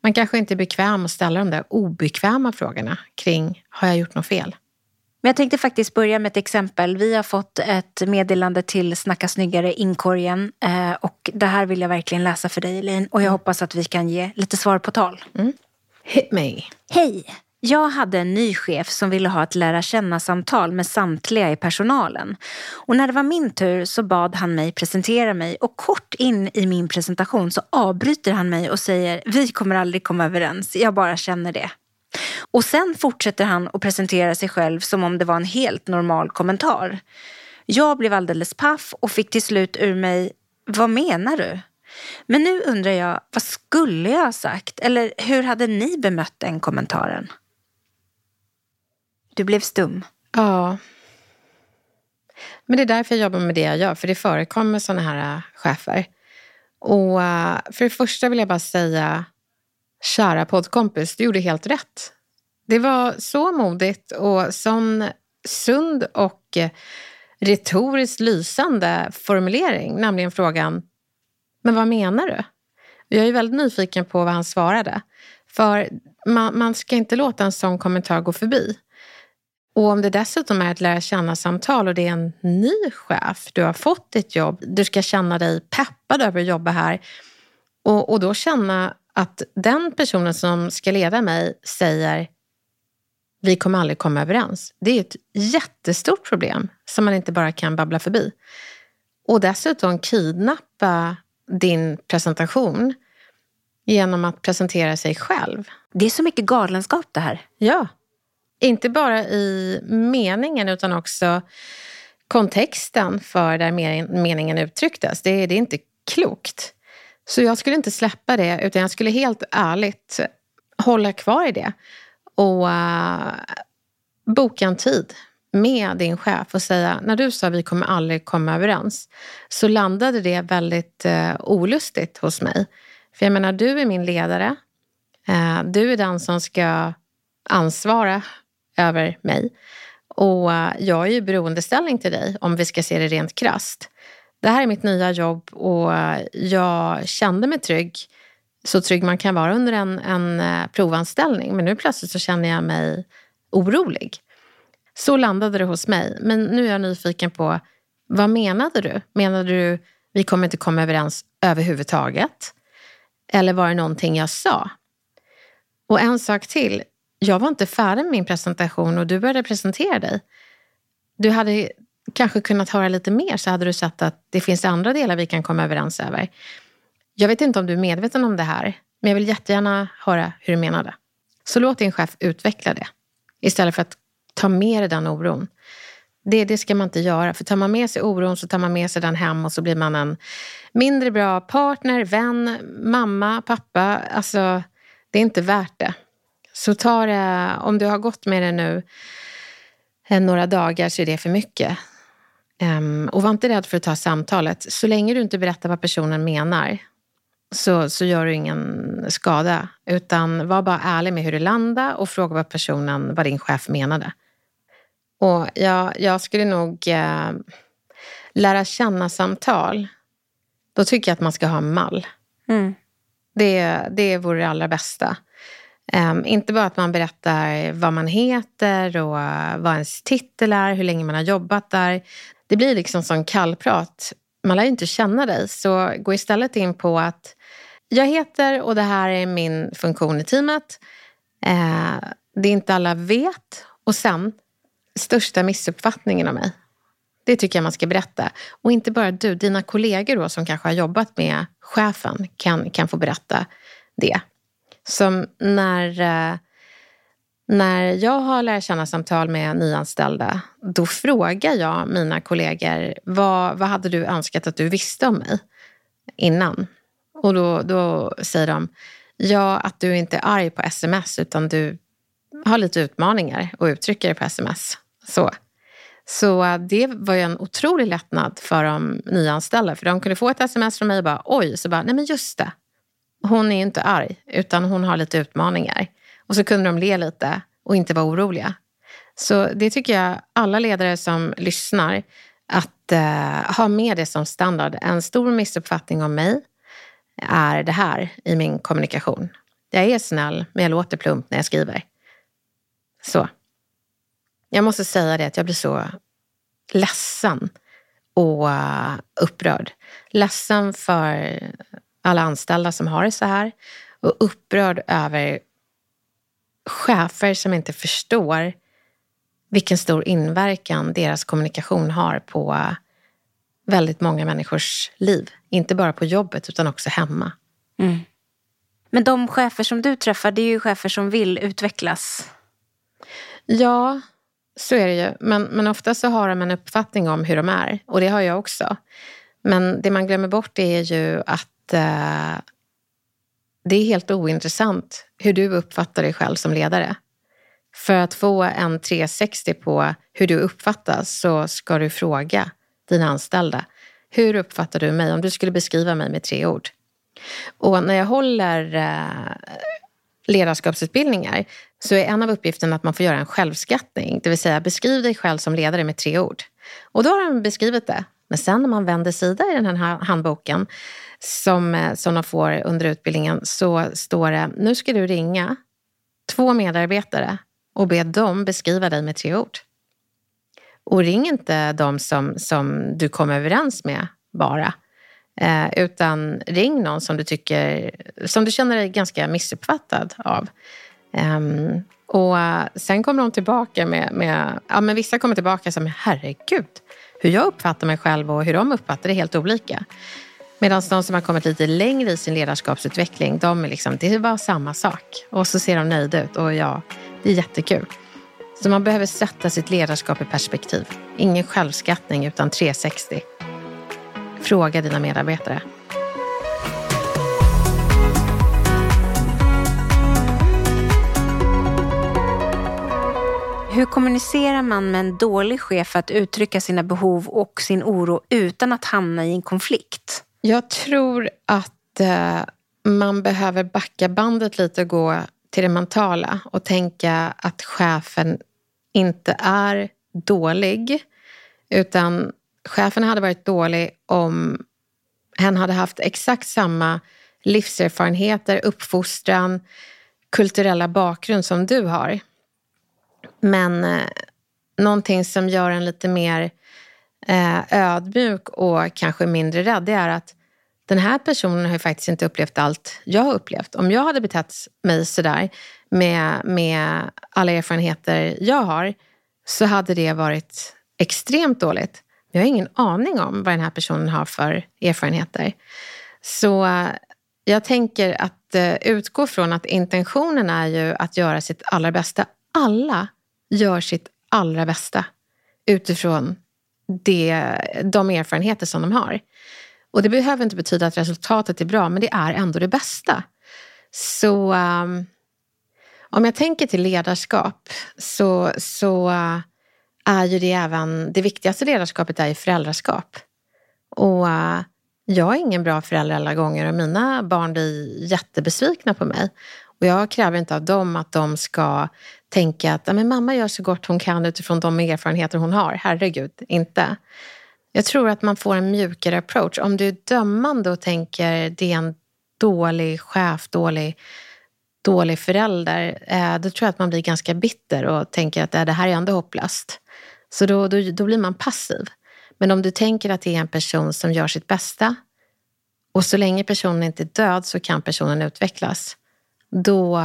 Man kanske inte är bekväm att ställa de där obekväma frågorna kring har jag gjort något fel? Men jag tänkte faktiskt börja med ett exempel. Vi har fått ett meddelande till Snacka snyggare inkorgen. Eh, och det här vill jag verkligen läsa för dig Elin. Och jag hoppas att vi kan ge lite svar på tal. Hit me. Hej! Jag hade en ny chef som ville ha ett lära känna-samtal med samtliga i personalen. Och när det var min tur så bad han mig presentera mig och kort in i min presentation så avbryter han mig och säger vi kommer aldrig komma överens, jag bara känner det. Och sen fortsätter han att presentera sig själv som om det var en helt normal kommentar. Jag blev alldeles paff och fick till slut ur mig, vad menar du? Men nu undrar jag, vad skulle jag ha sagt? Eller hur hade ni bemött den kommentaren? Du blev stum. Ja. Men det är därför jag jobbar med det jag gör, för det förekommer sådana här äh, chefer. Och äh, för det första vill jag bara säga, kära poddkompis, du gjorde helt rätt. Det var så modigt och sån sund och eh, retoriskt lysande formulering, nämligen frågan, men vad menar du? Jag är väldigt nyfiken på vad han svarade. För man, man ska inte låta en sån kommentar gå förbi. Och om det dessutom är ett lära känna-samtal och det är en ny chef, du har fått ditt jobb, du ska känna dig peppad över att jobba här och, och då känna att den personen som ska leda mig säger vi kommer aldrig komma överens. Det är ett jättestort problem som man inte bara kan babbla förbi. Och dessutom kidnappa din presentation genom att presentera sig själv. Det är så mycket galenskap det här. Ja. Inte bara i meningen utan också kontexten för där meningen uttrycktes. Det är, det är inte klokt. Så jag skulle inte släppa det utan jag skulle helt ärligt hålla kvar i det och uh, boka en tid med din chef och säga, när du sa vi kommer aldrig komma överens, så landade det väldigt uh, olustigt hos mig. För jag menar, du är min ledare. Uh, du är den som ska ansvara över mig. Och uh, jag är ju beroendeställning till dig om vi ska se det rent krast. Det här är mitt nya jobb och jag kände mig trygg så trygg man kan vara under en, en eh, provanställning. Men nu plötsligt så känner jag mig orolig. Så landade det hos mig. Men nu är jag nyfiken på, vad menade du? Menade du, vi kommer inte komma överens överhuvudtaget? Eller var det någonting jag sa? Och en sak till. Jag var inte färdig med min presentation och du började presentera dig. Du hade kanske kunnat höra lite mer så hade du sett att det finns andra delar vi kan komma överens över. Jag vet inte om du är medveten om det här, men jag vill jättegärna höra hur du menade. Så låt din chef utveckla det istället för att ta med dig den oron. Det, det ska man inte göra, för tar man med sig oron så tar man med sig den hem och så blir man en mindre bra partner, vän, mamma, pappa. Alltså, det är inte värt det. Så ta det, om du har gått med det nu eh, några dagar så är det för mycket. Um, och var inte rädd för att ta samtalet. Så länge du inte berättar vad personen menar så, så gör du ingen skada. Utan var bara ärlig med hur det landade och fråga vad personen, vad din chef menade. Och jag, jag skulle nog eh, lära känna samtal. Då tycker jag att man ska ha en mall. Mm. Det, det vore det allra bästa. Um, inte bara att man berättar vad man heter och vad ens titel är, hur länge man har jobbat där. Det blir liksom som kallprat. Man lär ju inte känna dig, så gå istället in på att jag heter och det här är min funktion i teamet. Eh, det inte alla vet. Och sen, största missuppfattningen av mig. Det tycker jag man ska berätta. Och inte bara du, dina kollegor då som kanske har jobbat med chefen kan, kan få berätta det. Som när, eh, när jag har lärt känna samtal med nyanställda, då frågar jag mina kollegor, vad, vad hade du önskat att du visste om mig innan? Och då, då säger de, ja att du inte är arg på sms utan du har lite utmaningar och uttrycker det på sms. Så. Så äh, det var ju en otrolig lättnad för de nyanställda. För de kunde få ett sms från mig och bara oj, så bara nej men just det. Hon är inte arg utan hon har lite utmaningar. Och så kunde de le lite och inte vara oroliga. Så det tycker jag alla ledare som lyssnar att eh, ha med det som standard. En stor missuppfattning om mig är det här i min kommunikation. Jag är snäll, men jag låter plump när jag skriver. Så. Jag måste säga det att jag blir så ledsen och eh, upprörd. Ledsen för alla anställda som har det så här och upprörd över chefer som inte förstår vilken stor inverkan deras kommunikation har på väldigt många människors liv. Inte bara på jobbet utan också hemma. Mm. Men de chefer som du träffar, det är ju chefer som vill utvecklas. Ja, så är det ju. Men, men ofta så har de en uppfattning om hur de är. Och det har jag också. Men det man glömmer bort är ju att eh, det är helt ointressant hur du uppfattar dig själv som ledare. För att få en 360 på hur du uppfattas så ska du fråga dina anställda. Hur uppfattar du mig om du skulle beskriva mig med tre ord? Och när jag håller eh, ledarskapsutbildningar så är en av uppgifterna att man får göra en självskattning. Det vill säga beskriv dig själv som ledare med tre ord. Och då har de beskrivit det. Men sen när man vänder sida i den här handboken som, eh, som de får under utbildningen så står det, nu ska du ringa två medarbetare och be dem beskriva dig med tre ord. Och ring inte de som, som du kom överens med bara. Eh, utan ring någon som du tycker, som du känner dig ganska missuppfattad av. Um, och sen kommer de tillbaka med, med, ja men vissa kommer tillbaka som, herregud, hur jag uppfattar mig själv och hur de uppfattar det är helt olika. Medan de som har kommit lite längre i sin ledarskapsutveckling, de är liksom, det är bara samma sak. Och så ser de nöjda ut och ja, det är jättekul. Så man behöver sätta sitt ledarskap i perspektiv. Ingen självskattning utan 360. Fråga dina medarbetare. Hur kommunicerar man med en dålig chef för att uttrycka sina behov och sin oro utan att hamna i en konflikt? Jag tror att eh, man behöver backa bandet lite och gå till det mentala och tänka att chefen inte är dålig utan chefen hade varit dålig om hen hade haft exakt samma livserfarenheter, uppfostran, kulturella bakgrund som du har. Men eh, någonting som gör en lite mer eh, ödmjuk och kanske mindre rädd, det är att den här personen har ju faktiskt inte upplevt allt jag har upplevt. Om jag hade betett mig sådär med, med alla erfarenheter jag har så hade det varit extremt dåligt. Jag har ingen aning om vad den här personen har för erfarenheter. Så eh, jag tänker att eh, utgå från att intentionen är ju att göra sitt allra bästa. Alla gör sitt allra bästa utifrån det, de erfarenheter som de har. Och det behöver inte betyda att resultatet är bra, men det är ändå det bästa. Så um, om jag tänker till ledarskap så, så uh, är ju det även, det viktigaste ledarskapet är ju föräldraskap. Och uh, jag är ingen bra förälder alla gånger och mina barn blir jättebesvikna på mig. Och jag kräver inte av dem att de ska tänka att men mamma gör så gott hon kan utifrån de erfarenheter hon har. Herregud, inte. Jag tror att man får en mjukare approach. Om du är dömande och tänker det är en dålig chef, dålig, dålig förälder, eh, då tror jag att man blir ganska bitter och tänker att äh, det här är ändå hopplöst. Så då, då, då blir man passiv. Men om du tänker att det är en person som gör sitt bästa och så länge personen inte är död så kan personen utvecklas då,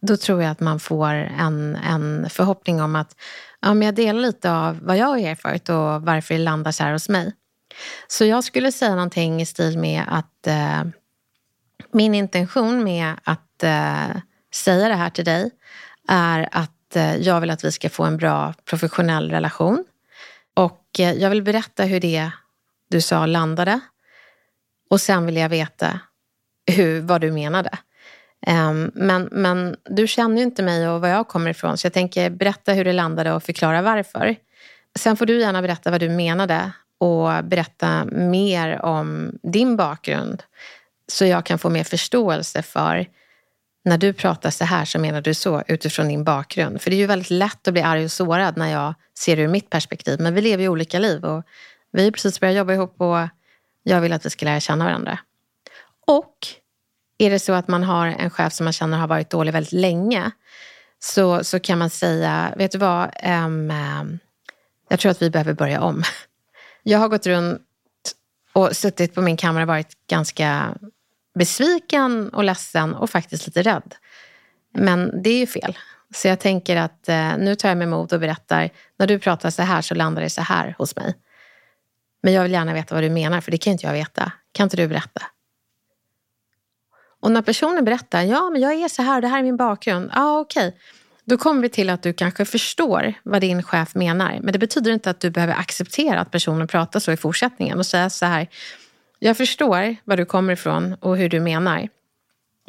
då tror jag att man får en, en förhoppning om att ja, men jag delar lite av vad jag har erfarit och varför det landar så här hos mig. Så jag skulle säga någonting i stil med att eh, min intention med att eh, säga det här till dig är att eh, jag vill att vi ska få en bra professionell relation. Och eh, jag vill berätta hur det du sa landade. Och sen vill jag veta hur, vad du menade. Ehm, men, men du känner ju inte mig och var jag kommer ifrån så jag tänker berätta hur det landade och förklara varför. Sen får du gärna berätta vad du menade och berätta mer om din bakgrund så jag kan få mer förståelse för när du pratar så här så menar du så utifrån din bakgrund. För det är ju väldigt lätt att bli arg och sårad när jag ser det ur mitt perspektiv. Men vi lever ju olika liv och vi har precis börjat jobba ihop och jag vill att vi ska lära känna varandra. Och är det så att man har en chef som man känner har varit dålig väldigt länge så, så kan man säga, vet du vad, um, jag tror att vi behöver börja om. Jag har gått runt och suttit på min kammare och varit ganska besviken och ledsen och faktiskt lite rädd. Men det är ju fel. Så jag tänker att eh, nu tar jag mig mod och berättar, när du pratar så här så landar det så här hos mig. Men jag vill gärna veta vad du menar, för det kan inte jag veta. Kan inte du berätta? Och när personen berättar, ja men jag är så här, det här är min bakgrund. Ja ah, okej. Okay. Då kommer vi till att du kanske förstår vad din chef menar. Men det betyder inte att du behöver acceptera att personen pratar så i fortsättningen och säga så här. Jag förstår var du kommer ifrån och hur du menar.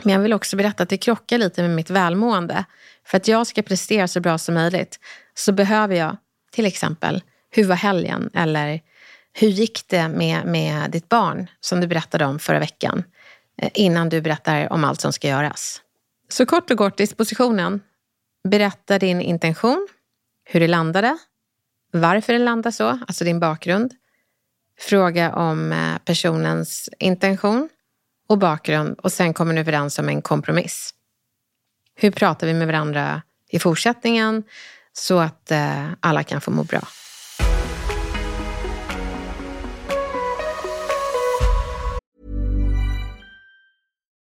Men jag vill också berätta att det krockar lite med mitt välmående. För att jag ska prestera så bra som möjligt så behöver jag till exempel, hur var helgen? Eller hur gick det med, med ditt barn som du berättade om förra veckan? Eh, innan du berättar om allt som ska göras. Så kort och gott, dispositionen. Berätta din intention, hur det landade, varför det landade så, alltså din bakgrund. Fråga om eh, personens intention och bakgrund och sen kommer ni överens om en kompromiss. Hur pratar vi med varandra i fortsättningen så att eh, alla kan få må bra?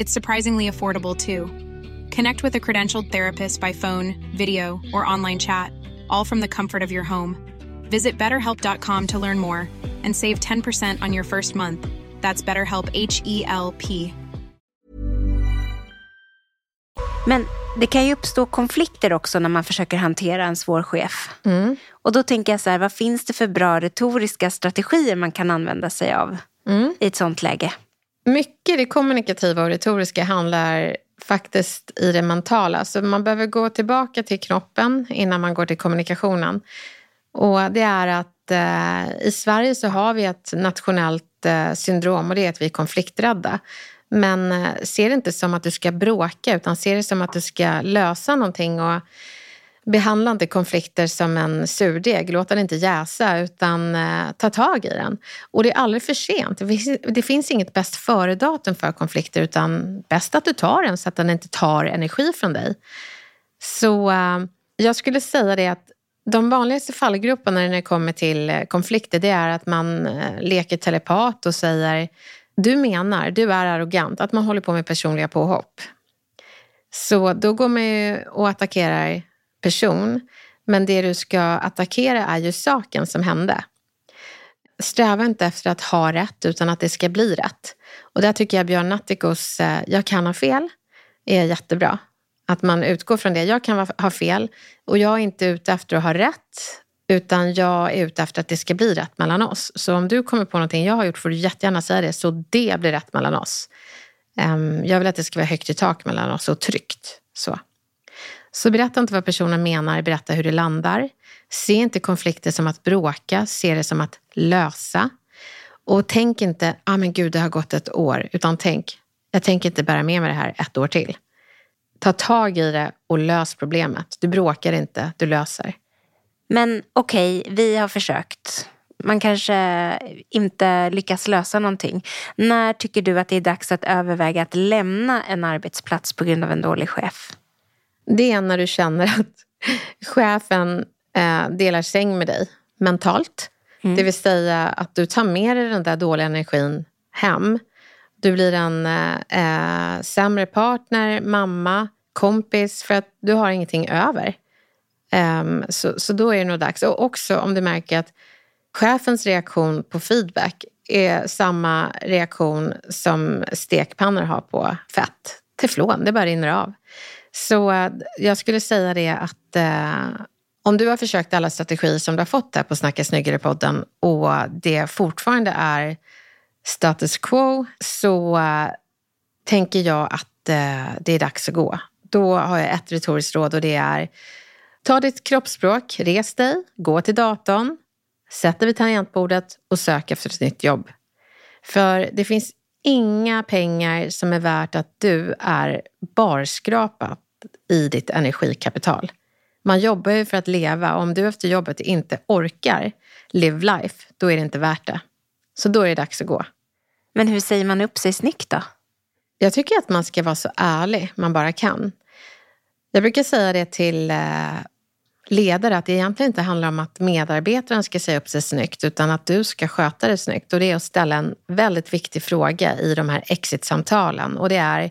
It's surprisingly affordable too. Connect with a credentialed therapist by phone, video, or online chat, all from the comfort of your home. Visit betterhelp.com to learn more and save 10% on your first month. That's BetterHelp H E L P. Men det kan ju uppstå konflikter också när man försöker hantera en svår chef. Mm. Och då tänker jag så här, vad finns det för bra retoriska strategier man kan använda sig av Mm. i ett sånt läge? Mycket det kommunikativa och retoriska handlar faktiskt i det mentala. Så man behöver gå tillbaka till knoppen innan man går till kommunikationen. Och det är att eh, i Sverige så har vi ett nationellt eh, syndrom och det är att vi är konflikträdda. Men eh, se det inte som att du ska bråka utan se det som att du ska lösa någonting. Och Behandla inte konflikter som en surdeg, låt den inte jäsa utan eh, ta tag i den. Och det är aldrig för sent. Det finns, det finns inget bäst före-datum för konflikter utan bäst att du tar den så att den inte tar energi från dig. Så eh, jag skulle säga det att de vanligaste fallgroparna när det kommer till eh, konflikter det är att man eh, leker telepat och säger du menar, du är arrogant, att man håller på med personliga påhopp. Så då går man ju och attackerar person. Men det du ska attackera är ju saken som hände. Sträva inte efter att ha rätt utan att det ska bli rätt. Och där tycker jag Björn Natthikos eh, Jag kan ha fel är jättebra. Att man utgår från det. Jag kan ha fel och jag är inte ute efter att ha rätt utan jag är ute efter att det ska bli rätt mellan oss. Så om du kommer på någonting jag har gjort får du jättegärna säga det så det blir rätt mellan oss. Ehm, jag vill att det ska vara högt i tak mellan oss och tryggt. Så. Så berätta inte vad personen menar, berätta hur det landar. Se inte konflikter som att bråka, se det som att lösa. Och tänk inte, ah men gud det har gått ett år, utan tänk, jag tänker inte bära med mig det här ett år till. Ta tag i det och lös problemet. Du bråkar inte, du löser. Men okej, okay, vi har försökt. Man kanske inte lyckas lösa någonting. När tycker du att det är dags att överväga att lämna en arbetsplats på grund av en dålig chef? Det är när du känner att chefen eh, delar säng med dig mentalt. Mm. Det vill säga att du tar med dig den där dåliga energin hem. Du blir en eh, sämre partner, mamma, kompis för att du har ingenting över. Um, så, så då är det nog dags. Och också om du märker att chefens reaktion på feedback är samma reaktion som stekpannor har på fett. Teflon, det bara rinner av. Så eh, jag skulle säga det att eh, om du har försökt alla strategier som du har fått här på Snacka snyggare-podden och det fortfarande är status quo så eh, tänker jag att eh, det är dags att gå. Då har jag ett retoriskt råd och det är ta ditt kroppsspråk, res dig, gå till datorn, sätt dig vid tangentbordet och sök efter ett nytt jobb. För det finns inga pengar som är värt att du är barskrapat i ditt energikapital. Man jobbar ju för att leva och om du efter jobbet inte orkar live life, då är det inte värt det. Så då är det dags att gå. Men hur säger man upp sig snyggt då? Jag tycker att man ska vara så ärlig man bara kan. Jag brukar säga det till eh, ledare att det egentligen inte handlar om att medarbetaren ska säga upp sig snyggt utan att du ska sköta det snyggt. Och det är att ställa en väldigt viktig fråga i de här exit-samtalen och det är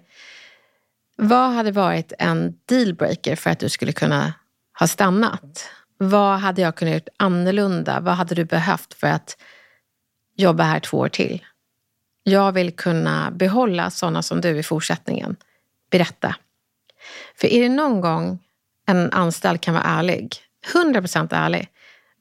vad hade varit en dealbreaker för att du skulle kunna ha stannat? Vad hade jag kunnat gjort annorlunda? Vad hade du behövt för att jobba här två år till? Jag vill kunna behålla sådana som du i fortsättningen. Berätta. För är det någon gång en anställd kan vara ärlig, 100% ärlig,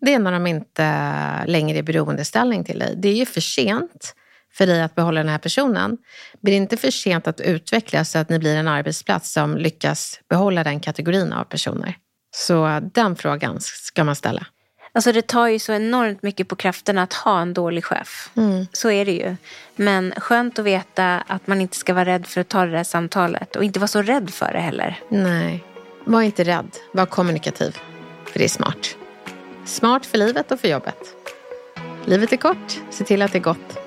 det är när de inte längre är beroendeställning till dig. Det är ju för sent för dig att behålla den här personen. Blir det inte för sent att utvecklas så att ni blir en arbetsplats som lyckas behålla den kategorin av personer? Så den frågan ska man ställa. Alltså det tar ju så enormt mycket på kraften att ha en dålig chef. Mm. Så är det ju. Men skönt att veta att man inte ska vara rädd för att ta det där samtalet och inte vara så rädd för det heller. Nej, var inte rädd. Var kommunikativ. För det är smart. Smart för livet och för jobbet. Livet är kort, se till att det är gott.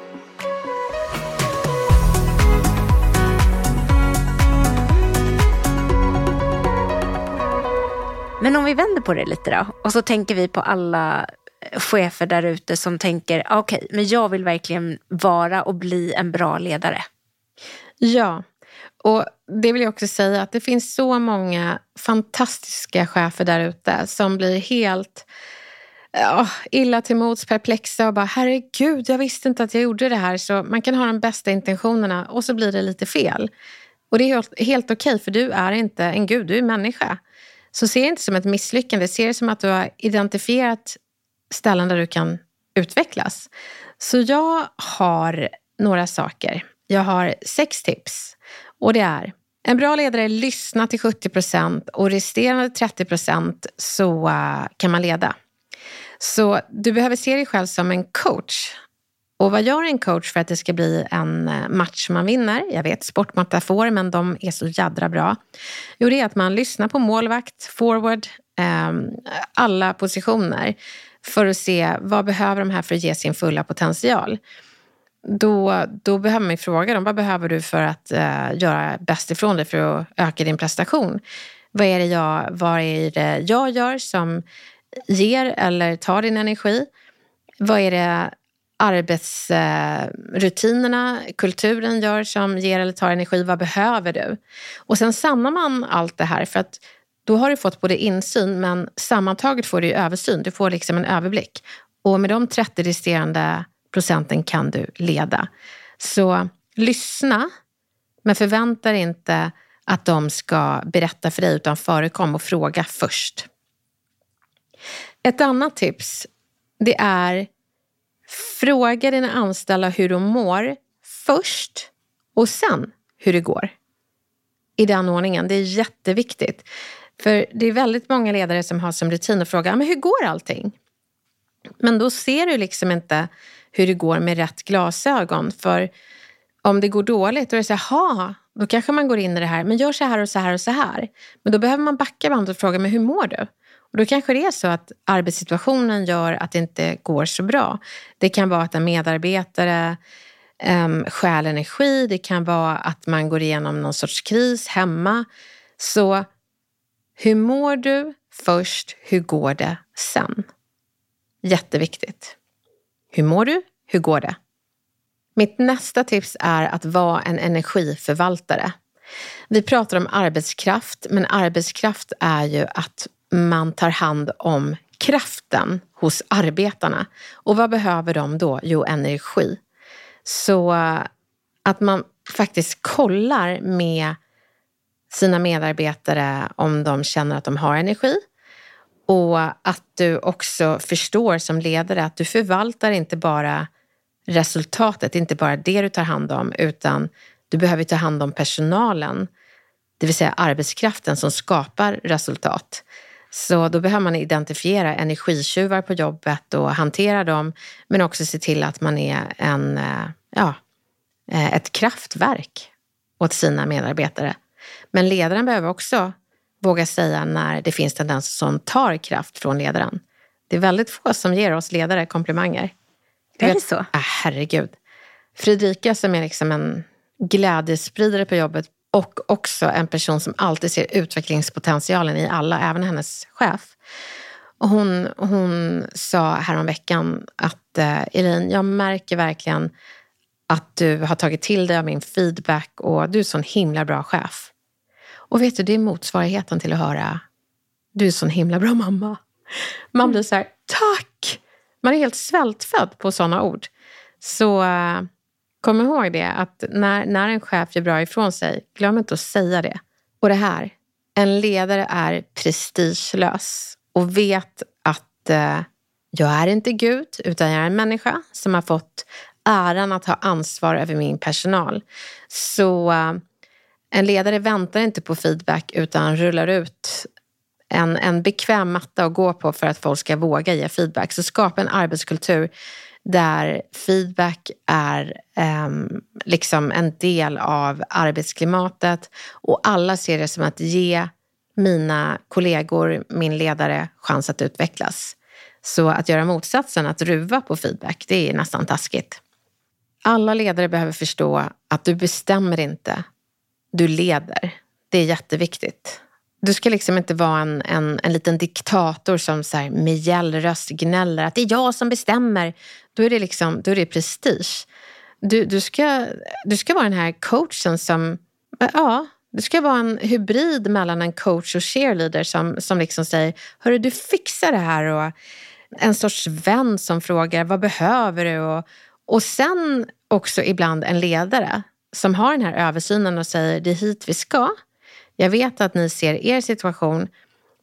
Men om vi vänder på det lite då och så tänker vi på alla chefer där ute som tänker okej, okay, men jag vill verkligen vara och bli en bra ledare. Ja, och det vill jag också säga att det finns så många fantastiska chefer där ute som blir helt oh, illa till mods, perplexa och bara herregud, jag visste inte att jag gjorde det här. Så man kan ha de bästa intentionerna och så blir det lite fel. Och det är helt, helt okej, okay, för du är inte en gud, du är människa. Så se det inte som ett misslyckande, se det som att du har identifierat ställen där du kan utvecklas. Så jag har några saker. Jag har sex tips och det är en bra ledare lyssnar till 70 procent och resterande 30 procent så uh, kan man leda. Så du behöver se dig själv som en coach. Och vad gör en coach för att det ska bli en eh, match man vinner? Jag vet sportmetafor, men de är så jädra bra. Jo, det är att man lyssnar på målvakt, forward, um, alla positioner för att se vad behöver de här för att ge sin fulla potential då, då behöver man fråga dem, vad behöver du för att eh, göra bäst ifrån dig för att öka din prestation? Vad är, det jag, vad är det jag gör som ger eller tar din energi? Vad är det arbetsrutinerna, eh, kulturen gör som ger eller tar energi? Vad behöver du? Och sen samlar man allt det här för att då har du fått både insyn men sammantaget får du översyn. Du får liksom en överblick. Och med de 30 resterande procenten kan du leda. Så lyssna, men förvänta dig inte att de ska berätta för dig utan förekom och fråga först. Ett annat tips det är fråga dina anställda hur de mår först och sen hur det går. I den ordningen. Det är jätteviktigt. För det är väldigt många ledare som har som rutin att fråga men hur går allting? Men då ser du liksom inte hur det går med rätt glasögon. För om det går dåligt, då är det så här, då kanske man går in i det här, men gör så här och så här och så här. Men då behöver man backa bandet och fråga, men hur mår du? Och då kanske det är så att arbetssituationen gör att det inte går så bra. Det kan vara att en medarbetare um, stjäl energi, det kan vara att man går igenom någon sorts kris hemma. Så hur mår du först, hur går det sen? Jätteviktigt. Hur mår du? Hur går det? Mitt nästa tips är att vara en energiförvaltare. Vi pratar om arbetskraft, men arbetskraft är ju att man tar hand om kraften hos arbetarna. Och vad behöver de då? Jo, energi. Så eh, att man faktiskt kollar med sina medarbetare om de känner att de har energi och att du också förstår som ledare att du förvaltar inte bara resultatet, inte bara det du tar hand om, utan du behöver ta hand om personalen det vill säga arbetskraften som skapar resultat. Så då behöver man identifiera energitjuvar på jobbet och hantera dem, men också se till att man är en, eh, ja, eh, ett kraftverk åt sina medarbetare. Men ledaren behöver också våga säga när det finns tendenser som tar kraft från ledaren. Det är väldigt få som ger oss ledare komplimanger. Är det så? Ah, herregud. Fredrika som är liksom en glädjespridare på jobbet och också en person som alltid ser utvecklingspotentialen i alla, även hennes chef. Och hon, hon sa häromveckan att eh, Elin, jag märker verkligen att du har tagit till dig av min feedback och du är så en himla bra chef. Och vet du, det är motsvarigheten till att höra du är så en himla bra mamma. Man blir så här, tack! Man är helt svältfödd på sådana ord. Så eh, kom ihåg det, att när, när en chef gör bra ifrån sig, glöm inte att säga det. Och det här, en ledare är prestigelös och vet att eh, jag är inte Gud, utan jag är en människa som har fått äran att ha ansvar över min personal. Så uh, en ledare väntar inte på feedback utan rullar ut en, en bekväm matta att gå på för att folk ska våga ge feedback. Så skapa en arbetskultur där feedback är um, liksom en del av arbetsklimatet och alla ser det som att ge mina kollegor, min ledare, chans att utvecklas. Så att göra motsatsen, att ruva på feedback, det är nästan taskigt. Alla ledare behöver förstå att du bestämmer inte, du leder. Det är jätteviktigt. Du ska liksom inte vara en, en, en liten diktator som så här med gällröst gnäller att det är jag som bestämmer. Då är det, liksom, då är det prestige. Du, du, ska, du ska vara den här coachen som, ja, du ska vara en hybrid mellan en coach och cheerleader som, som liksom säger, hörru du fixar det här och en sorts vän som frågar, vad behöver du? Och, och sen också ibland en ledare som har den här översynen och säger det är hit vi ska. Jag vet att ni ser er situation,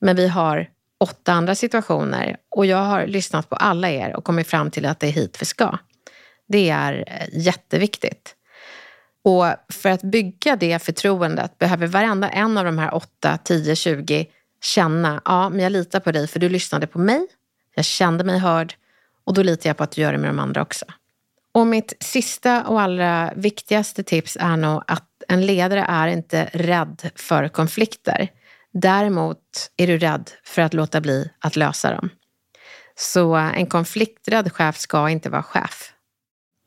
men vi har åtta andra situationer och jag har lyssnat på alla er och kommit fram till att det är hit vi ska. Det är eh, jätteviktigt. Och för att bygga det förtroendet behöver varenda en av de här 8, 10, 20 känna, ja men jag litar på dig för du lyssnade på mig, jag kände mig hörd och då litar jag på att du gör det med de andra också. Och mitt sista och allra viktigaste tips är nog att en ledare är inte rädd för konflikter. Däremot är du rädd för att låta bli att lösa dem. Så en konflikträdd chef ska inte vara chef.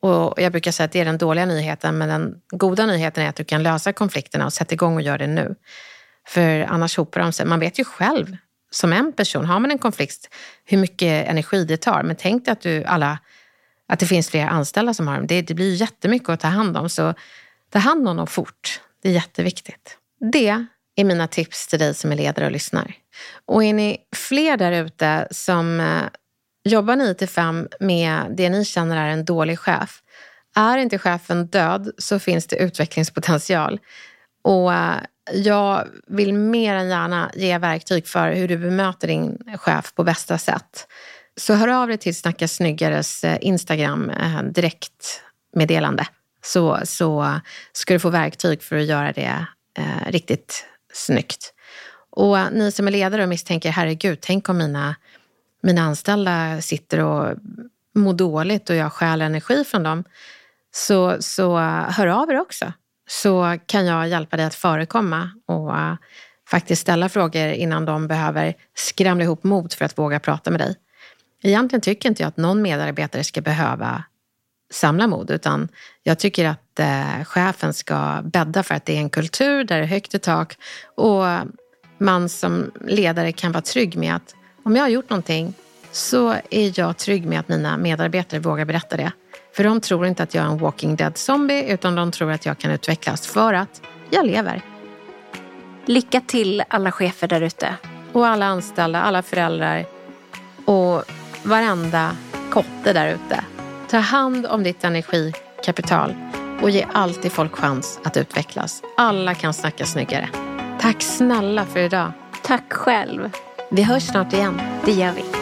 Och jag brukar säga att det är den dåliga nyheten, men den goda nyheten är att du kan lösa konflikterna och sätta igång och göra det nu. För annars hopar de sig. Man vet ju själv som en person, har man en konflikt, hur mycket energi det tar. Men tänk dig att du alla att det finns fler anställda som har dem. Det, det blir jättemycket att ta hand om. Så ta hand om dem fort. Det är jätteviktigt. Det är mina tips till dig som är ledare och lyssnar. Och är ni fler där ute som eh, jobbar 9 till 5 med det ni känner är en dålig chef. Är inte chefen död så finns det utvecklingspotential. Och eh, jag vill mer än gärna ge verktyg för hur du bemöter din chef på bästa sätt. Så hör av dig till Snacka snyggares eh, Instagram eh, direktmeddelande så, så ska du få verktyg för att göra det eh, riktigt snyggt. Och ni som är ledare och misstänker, herregud, tänk om mina, mina anställda sitter och mår dåligt och jag stjäl energi från dem. Så, så hör av er också. Så kan jag hjälpa dig att förekomma och uh, faktiskt ställa frågor innan de behöver skramla ihop mod för att våga prata med dig. Egentligen tycker inte jag att någon medarbetare ska behöva samla mod, utan jag tycker att eh, chefen ska bädda för att det är en kultur där det är högt i tak och man som ledare kan vara trygg med att om jag har gjort någonting så är jag trygg med att mina medarbetare vågar berätta det. För de tror inte att jag är en walking dead zombie utan de tror att jag kan utvecklas för att jag lever. Lycka till alla chefer där ute. Och alla anställda, alla föräldrar och varenda kotte där ute. Ta hand om ditt energikapital och ge alltid folk chans att utvecklas. Alla kan snacka snyggare. Tack snälla för idag. Tack själv. Vi hörs snart igen. Det gör vi.